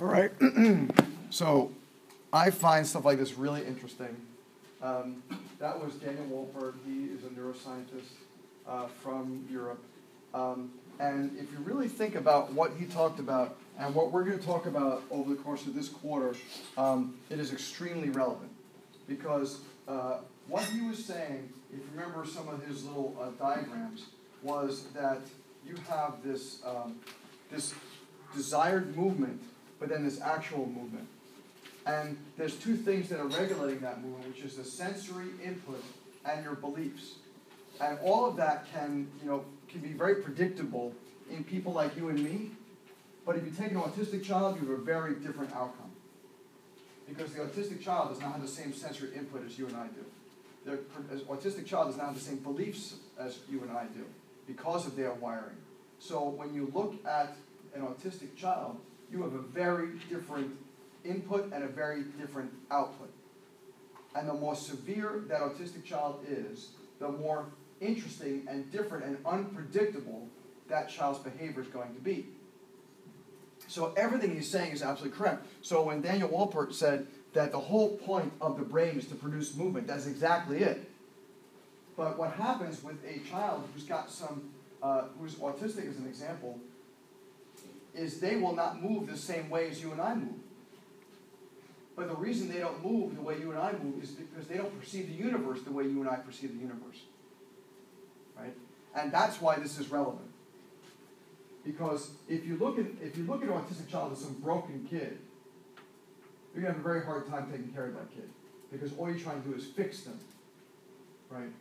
All right. so I find stuff like this really interesting. Um, that was Daniel Wolpert. He is a neuroscientist uh, from Europe. Um, and if you really think about what he talked about and what we're going to talk about over the course of this quarter, um, it is extremely relevant. Because uh, what he was saying, if you remember some of his little uh, diagrams, was that you have this, um, this desired movement, but then this actual movement. And there's two things that are regulating that movement, which is the sensory input and your beliefs. And all of that can, you know, can be very predictable in people like you and me. But if you take an autistic child, you have a very different outcome. Because the autistic child does not have the same sensory input as you and I do. The autistic child does not have the same beliefs as you and I do because of their wiring. So when you look at an autistic child, you have a very different input and a very different output. And the more severe that autistic child is, the more interesting and different and unpredictable that child's behavior is going to be. So everything he's saying is absolutely correct. So when Daniel Wolpert said that the whole point of the brain is to produce movement, that's exactly it. But what happens with a child who's got some, uh, who's autistic as an example, is they will not move the same way as you and I move. But the reason they don't move the way you and I move is because they don't perceive the universe the way you and I perceive the universe. Right? And that's why this is relevant. Because if you look at if you look at an autistic child as some broken kid, you're gonna have a very hard time taking care of that kid. Because all you're trying to do is fix them. Right?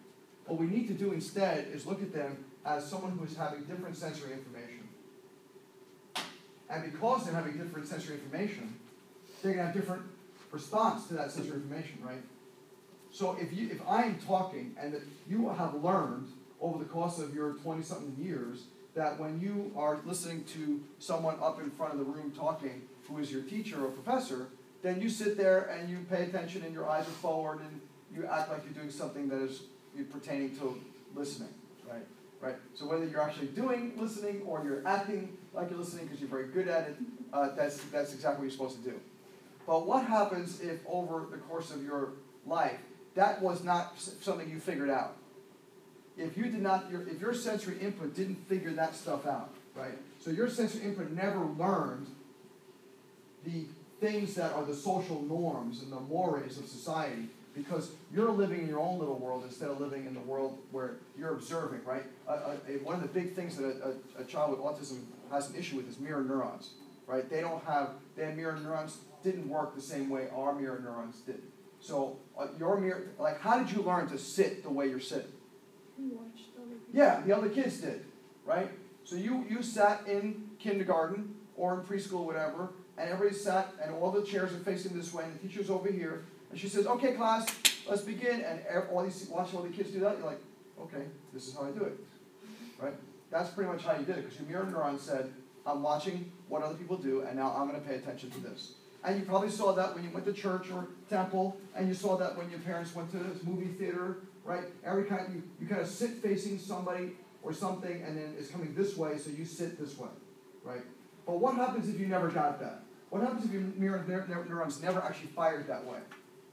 What we need to do instead is look at them as someone who is having different sensory information. And because they're having different sensory information, they're gonna have different response to that sensory information, right? So if you if I am talking and that you have learned over the course of your 20 something years that when you are listening to someone up in front of the room talking who is your teacher or professor, then you sit there and you pay attention and your eyes are forward and you act like you're doing something that is pertaining to listening, right? Right. So whether you're actually doing listening or you're acting like you're listening because you're very good at it, uh, that's that's exactly what you're supposed to do. But what happens if over the course of your life that was not something you figured out? If you did not, your, if your sensory input didn't figure that stuff out, right? So your sensory input never learned the things that are the social norms and the mores of society because you're living in your own little world instead of living in the world where you're observing, right? Uh, uh, one of the big things that a, a, a, child with autism has an issue with is mirror neurons, right? They don't have, their mirror neurons didn't work the same way our mirror neurons did. So uh, your mirror, like, how did you learn to sit the way you're sitting? Yeah, the other kids did, right? So you, you sat in kindergarten or in preschool, whatever, and everybody sat, and all the chairs are facing this way, and the teacher's over here, and she says, "Okay, class, let's begin." And all these watch all the kids do that. You're like, "Okay, this is how I do it," right? That's pretty much how you did it because your mirror neuron said, "I'm watching what other people do, and now I'm going to pay attention to this." And you probably saw that when you went to church or temple, and you saw that when your parents went to this movie theater, right? Every kind of, you, you kind of sit facing somebody or something, and then it's coming this way, so you sit this way, right? But what happens if you never got that? What happens if your mirror neurons never actually fired that way?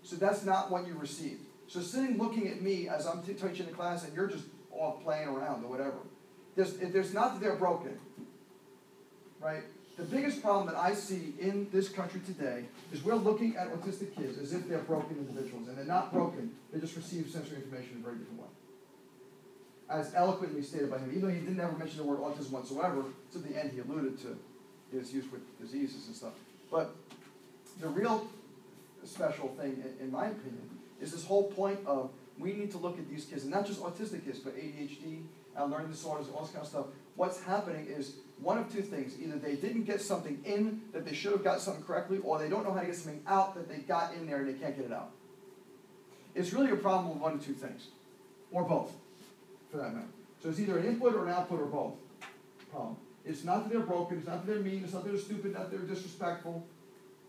So that's not what you received. So sitting looking at me as I'm teaching the class, and you're just off playing around or whatever. There's, there's not that they're broken, right? The biggest problem that I see in this country today is we're looking at autistic kids as if they're broken individuals, and they're not broken. They just receive sensory information in a very different way. As eloquently stated by him, even though he didn't ever mention the word autism whatsoever, to the end he alluded to his use with diseases and stuff. But the real special thing, in, my opinion, is this whole point of we need to look at these kids, and not just autistic kids, but ADHD, uh, learning disorders, all this kind of stuff. What's happening is one of two things. Either they didn't get something in that they should have got something correctly, or they don't know how to get something out that they got in there and they can't get it out. It's really a problem with one of two things, or both, for that matter. So it's either an input or an output or both. Problem. It's not that they're broken, it's not that they're mean, it's not that they're stupid, not that they're disrespectful.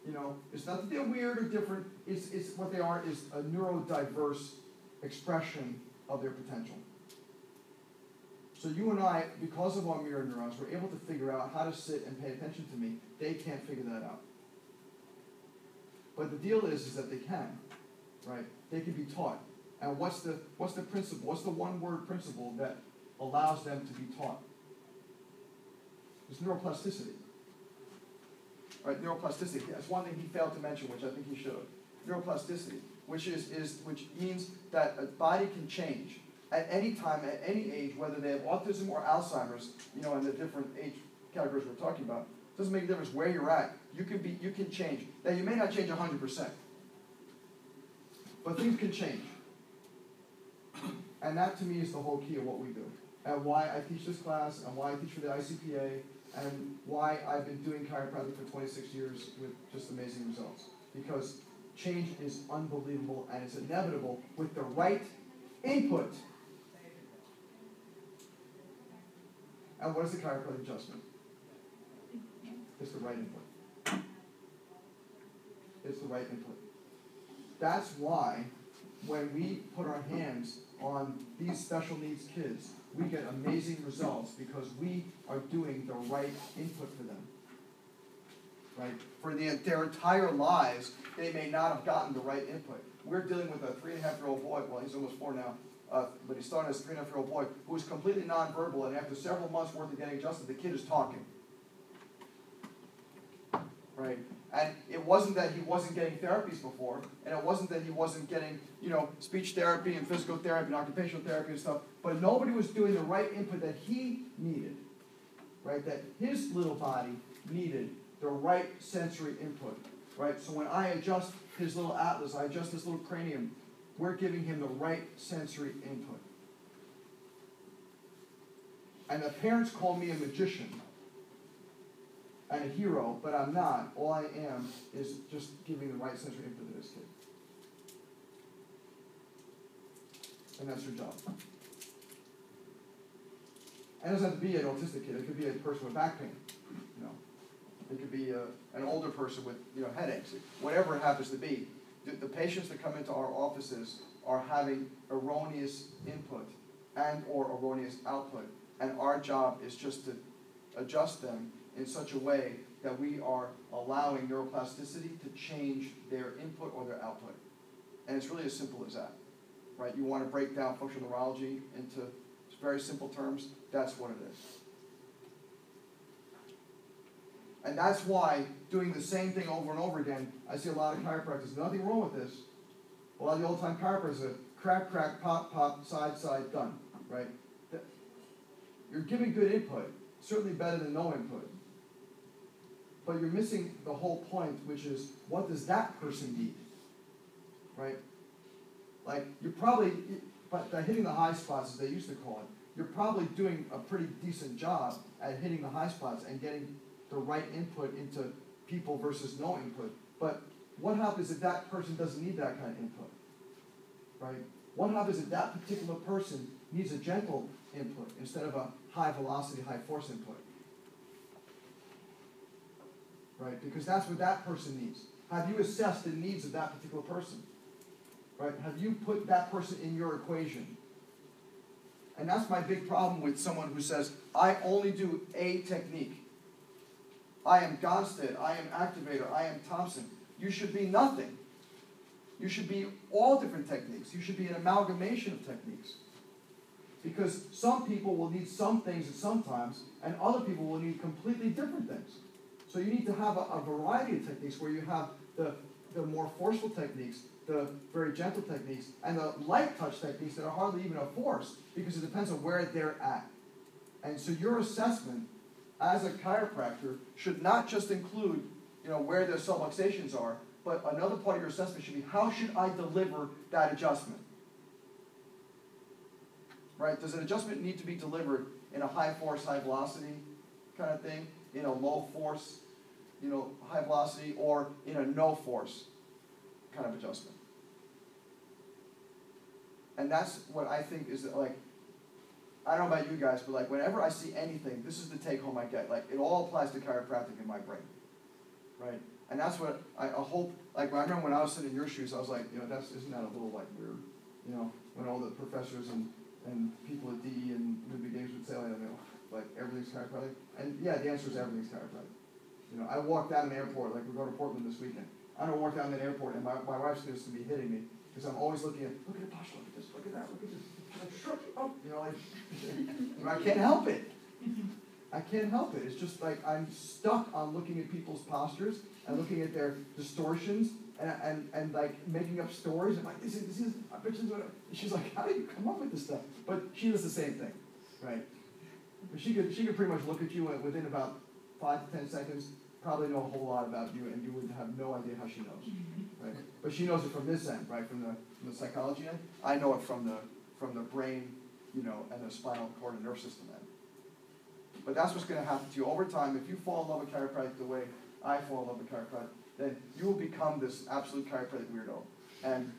You know, it's not that they're weird or different. It's, it's what they are is a neurodiverse expression of their potential. So you and I, because of our mirror neurons, we're able to figure out how to sit and pay attention to me. They can't figure that out. But the deal is, is that they can, right? They can be taught. And what's the, what's the principle, what's the one-word principle that allows them to be taught? It's neuroplasticity. Right, neuroplasticity, that's one thing he failed to mention, which I think he should have. Neuroplasticity, which is, is, which means that a body can change at any time, at any age, whether they have autism or Alzheimer's, you know, in the different age categories we're talking about. Doesn't make a difference where you're at. You can be, you can change. Now, you may not change hundred percent, but things can change. And that to me is the whole key of what we do, and why I teach this class, and why I teach for the ICPA, and why I've been doing chiropractic for twenty-six years with just amazing results. Because change is unbelievable and it's inevitable with the right input. And what is the chiropractic adjustment? It's the right input. It's the right input. That's why when we put our hands on these special needs kids, we get amazing results because we are doing the right input for them. Right? For the, their entire lives, they may not have gotten the right input. We're dealing with a three and a half year old boy, well, he's almost four now, uh, but he started as a three and a half year old boy who was completely nonverbal, and after several months worth of getting adjusted, the kid is talking. Right? And it wasn't that he wasn't getting therapies before, and it wasn't that he wasn't getting, you know, speech therapy and physical therapy and occupational therapy and stuff, but nobody was doing the right input that he needed. Right? That his little body needed the right sensory input. Right? So when I adjust his little atlas, I adjust his little cranium, we're giving him the right sensory input. And the parents call me a magician and a hero, but I'm not. All I am is just giving the right sensory input to this kid. And that's your job. And it doesn't have to be an autistic kid. It could be a person with back pain. You know, it could be a, an older person with you know headaches. Whatever it happens to be, the, the patients that come into our offices are having erroneous input and or erroneous output, and our job is just to adjust them in such a way that we are allowing neuroplasticity to change their input or their output. And it's really as simple as that, right? You want to break down functional neurology into very simple terms, that's what it is. And that's why doing the same thing over and over again, I see a lot of chiropractors, nothing wrong with this. A lot of the old time chiropractors are crack, crack, pop, pop, side, side, done, right? You're giving good input, certainly better than no input. But you're missing the whole point, which is what does that person need? Right? Like, you're probably, but by hitting the high spots, as they used to call it, you're probably doing a pretty decent job at hitting the high spots and getting the right input into people versus no input. But what happens if that person doesn't need that kind of input? Right? What happens if that particular person needs a gentle input instead of a high velocity, high force input? Right? Because that's what that person needs. Have you assessed the needs of that particular person? Right? Have you put that person in your equation? And that's my big problem with someone who says, I only do a technique. I am Gonstead, I am Activator, I am Thompson. You should be nothing. You should be all different techniques. You should be an amalgamation of techniques. Because some people will need some things at some times, and other people will need completely different things. So you need to have a, a variety of techniques where you have the, the more forceful techniques, the very gentle techniques, and the light touch techniques that are hardly even a force because it depends on where they're at. And so your assessment as a chiropractor should not just include you know, where their subluxations are, but another part of your assessment should be how should I deliver that adjustment? Right? Does an adjustment need to be delivered in a high force, high velocity kind of thing? In a low force, you know, high velocity, or in a no force kind of adjustment. And that's what I think is that, like, I don't know about you guys, but like whenever I see anything, this is the take home I get. Like it all applies to chiropractic in my brain. Right? And that's what I, I hope, like I remember when I was sitting in your shoes, I was like, you know, that's, isn't that a little like weird? You know, when all the professors and, and people at DE and Ruby Games would say, like, you know, like everything's chiropractic? And yeah, the answer is everything's chiropractic. You know, I walked of an airport, like we're going to Portland this weekend. I don't walk down that airport and my, my wife's gonna be hitting me, because I'm always looking at, look at it, Pasha, look at this, look at that, look at this. She's like, "Shut oh, up," you know, like, I can't help it. I can't help it. It's just like I'm stuck on looking at people's postures and looking at their distortions and, and, and like making up stories. I'm like, this is, this is, I bet. She's like, how do you come up with this stuff? But she does the same thing, right? But she could, she could pretty much look at you and within about five to ten seconds, probably know a whole lot about you, and you would have no idea how she knows, mm-hmm. right? But she knows it from this end, right? From the, from the psychology end. I know it from the, from the brain, you know, and the spinal cord and nerve system end. But that's what's going to happen to you over time. If you fall in love with chiropractic the way I fall in love with chiropractic, then you will become this absolute chiropractic weirdo. And,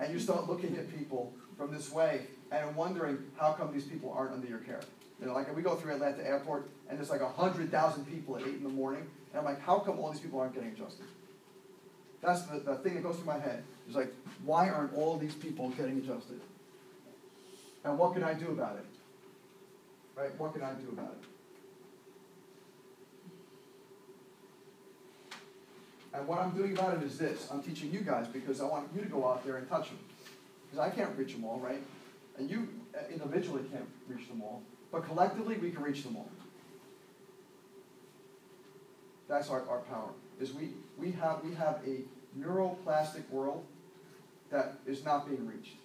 and you start looking at people from this way and I'm wondering how come these people aren't under your care. You know, like we go through Atlanta Airport and there's like a hundred thousand people at eight in the morning, and I'm like, how come all these people aren't getting adjusted? That's the, the thing that goes through my head. It's like, why aren't all these people getting adjusted? And what can I do about it? Right? What can I do about it? And what I'm doing about it is this I'm teaching you guys because I want you to go out there and touch them. Because I can't reach them all, right? And you uh, individually can't reach them all. But collectively, we can reach them all. That's our, our power. Is we, we have we have a neuroplastic world that is not being reached.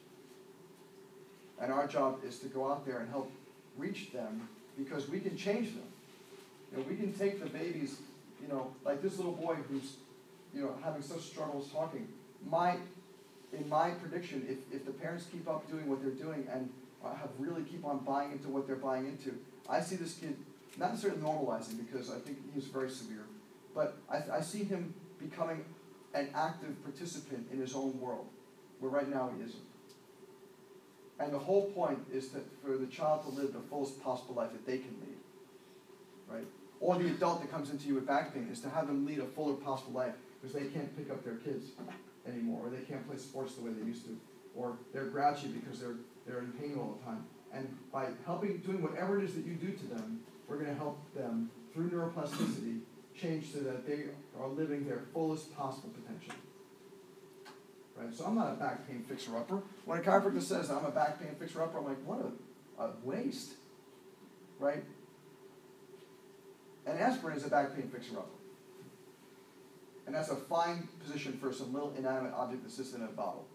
And our job is to go out there and help reach them because we can change them. You know, we can take the babies, you know, like this little boy who's, you know, having such struggles talking. My, in my prediction, if, if the parents keep up doing what they're doing and uh, have really keep on buying into what they're buying into, I see this kid not necessarily normalizing because I think he's very severe, but I, I see him becoming an active participant in his own world, where right now he isn't. And the whole point is that for the child to live the fullest possible life that they can lead. Right? Or the adult that comes into you with back pain is to have them lead a fuller possible life because they can't pick up their kids anymore, or they can't play sports the way they used to, or they're grouchy because they're they're in pain all the time. And by helping doing whatever it is that you do to them, we're going to help them through neuroplasticity change so that they are living their fullest possible potential right? So I'm not a back pain fixer upper. When a chiropractor says I'm a back pain fixer upper, I'm like, what a, a waste, right? And aspirin is a back pain fixer upper. And that's a fine position for some little inanimate object that sits in a bottle.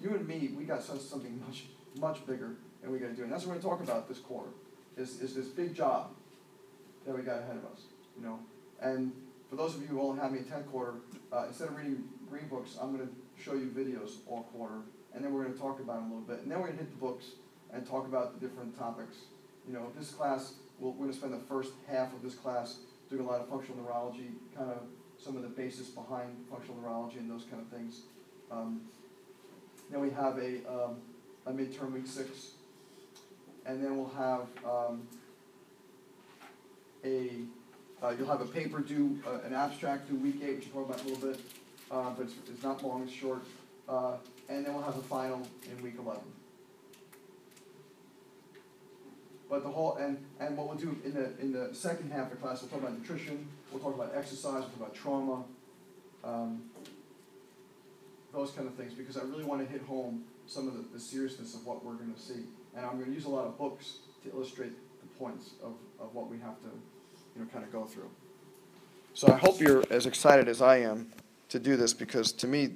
You and me, we got something much, much bigger and we got to do. And that's what we're going to talk about this quarter, is, is this big job that we got ahead of us, you know. And for those of you who only have me in 10th quarter, uh, instead of reading green books, I'm going to show you videos all quarter, and then we're going to talk about them a little bit. And then we're going to hit the books and talk about the different topics. You know, this class, we we are going to spend the first half of this class doing a lot of functional neurology, kind of some of the basis behind functional neurology and those kind of things. Um, then we have a, um, a midterm week six, and then we'll have um, a uh, you'll have a paper due, uh, an abstract due week eight, which we'll talk about a little bit, uh, but it's, it's not long, it's short. Uh, and then we'll have a final in week eleven. But the whole, and, and what we'll do in the, in the second half of class, we'll talk about nutrition, we'll talk about exercise, we'll talk about trauma, um, those kind of things, because I really want to hit home some of the, the seriousness of what we're going to see. And I'm going to use a lot of books to illustrate the points of, of what we have to you know, kind of go through. So I hope you're as excited as I am to do this because to me,